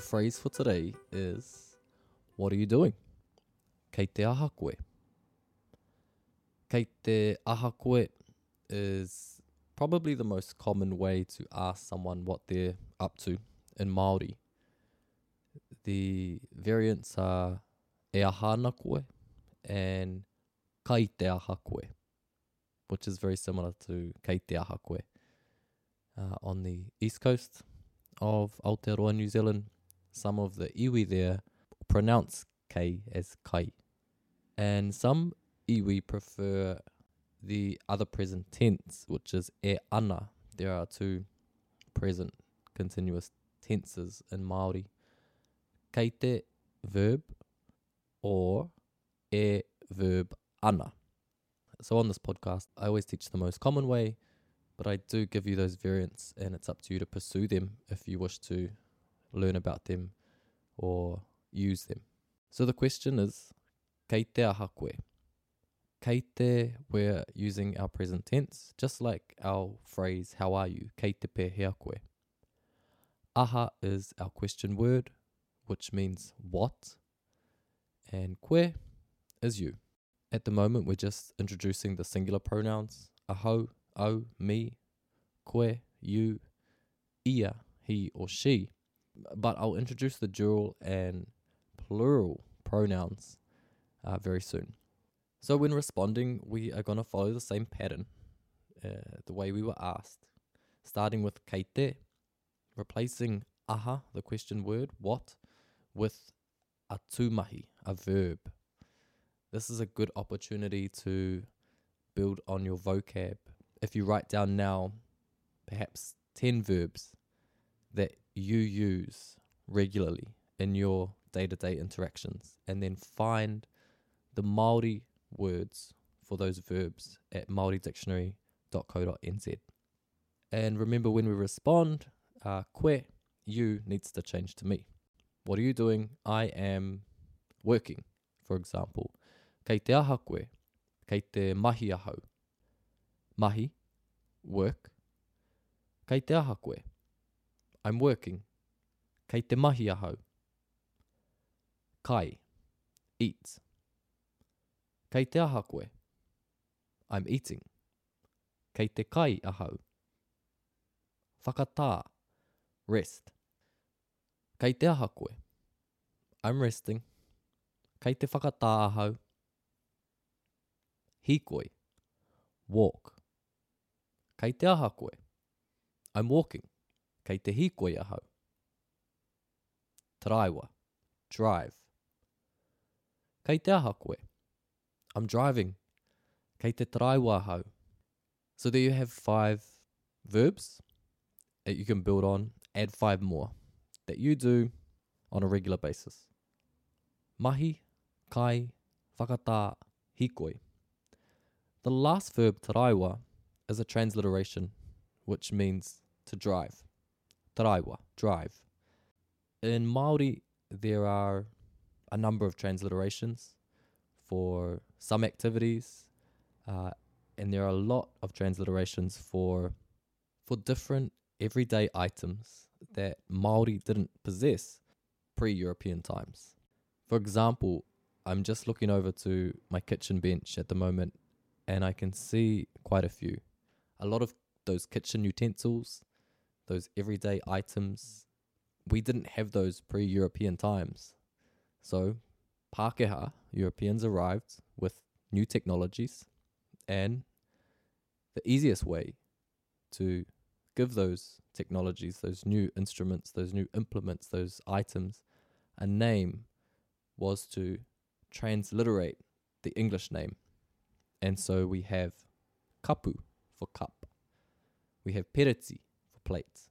The phrase for today is What are you doing? Kei te aha koe. Kei te aha koe is probably the most common way to ask someone what they're up to in Māori. The variants are e aha na koe and kai te aha koe, which is very similar to kei te aha koe. Uh, on the east coast of Aotearoa, New Zealand, some of the iwi there pronounce kei as kai. And some iwi prefer the other present tense, which is e ana. There are two present continuous tenses in Māori. Kei te verb or e verb ana. So on this podcast, I always teach the most common way, but I do give you those variants, and it's up to you to pursue them if you wish to learn about them or use them. So the question is, kei te aha koe? Kei te, we're using our present tense, just like our phrase, how are you? Kei te pēhea koe. Aha is our question word, which means what, and koe is you. At the moment, we're just introducing the singular pronouns, ahau, o, me, koe, you, ia, he or she. But I'll introduce the dual and plural pronouns uh, very soon. So when responding, we are going to follow the same pattern, uh, the way we were asked, starting with kei te, replacing aha, the question word, what, with atumahi, a verb. This is a good opportunity to build on your vocab. If you write down now, perhaps 10 verbs that you use regularly in your day to day interactions, and then find the Māori words for those verbs at maoridictionary.co.nz. And remember, when we respond, uh, koe, you needs to change to me. What are you doing? I am working, for example. Kei te aha koe, kei te mahi ahau. Mahi, work. Kei te aha koe, I'm working. Kei te mahi ahau. Kai, eat. Kei te aha koe. I'm eating. Kei te kai ahau. Whakatā, rest. Kei te aha koe. I'm resting. Kei te whakatā ahau. Hikoi, walk. Kei te aha koe. I'm walking. Kei te hikoi ahau. Taraiwa, drive. Kei te aha koe. I'm driving. Kei te taraiwa. So there you have five verbs that you can build on, add five more that you do on a regular basis. Mahi, kai, whakatā, hikoi. The last verb taraiwa is a transliteration, which means to drive. Taraiwa, drive. In Māori, there are a number of transliterations for some activities, uh, and there are a lot of transliterations for for different everyday items that Maori didn't possess pre-European times. For example, I'm just looking over to my kitchen bench at the moment, and I can see quite a few. A lot of those kitchen utensils, those everyday items, we didn't have those pre-European times. So, Pākehā, Europeans arrived with new technologies, and the easiest way to give those technologies, those new instruments, those new implements, those items a name was to transliterate the English name. And so we have kapu for cup. We have peretsi plates.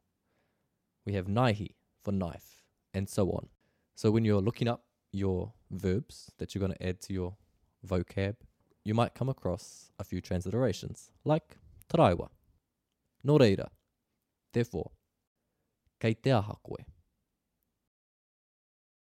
We have naihi for knife, and so on. So when you're looking up your verbs that you're going to add to your vocab, you might come across a few transliterations, like taraiwa, no reira, therefore, kei te aha koe.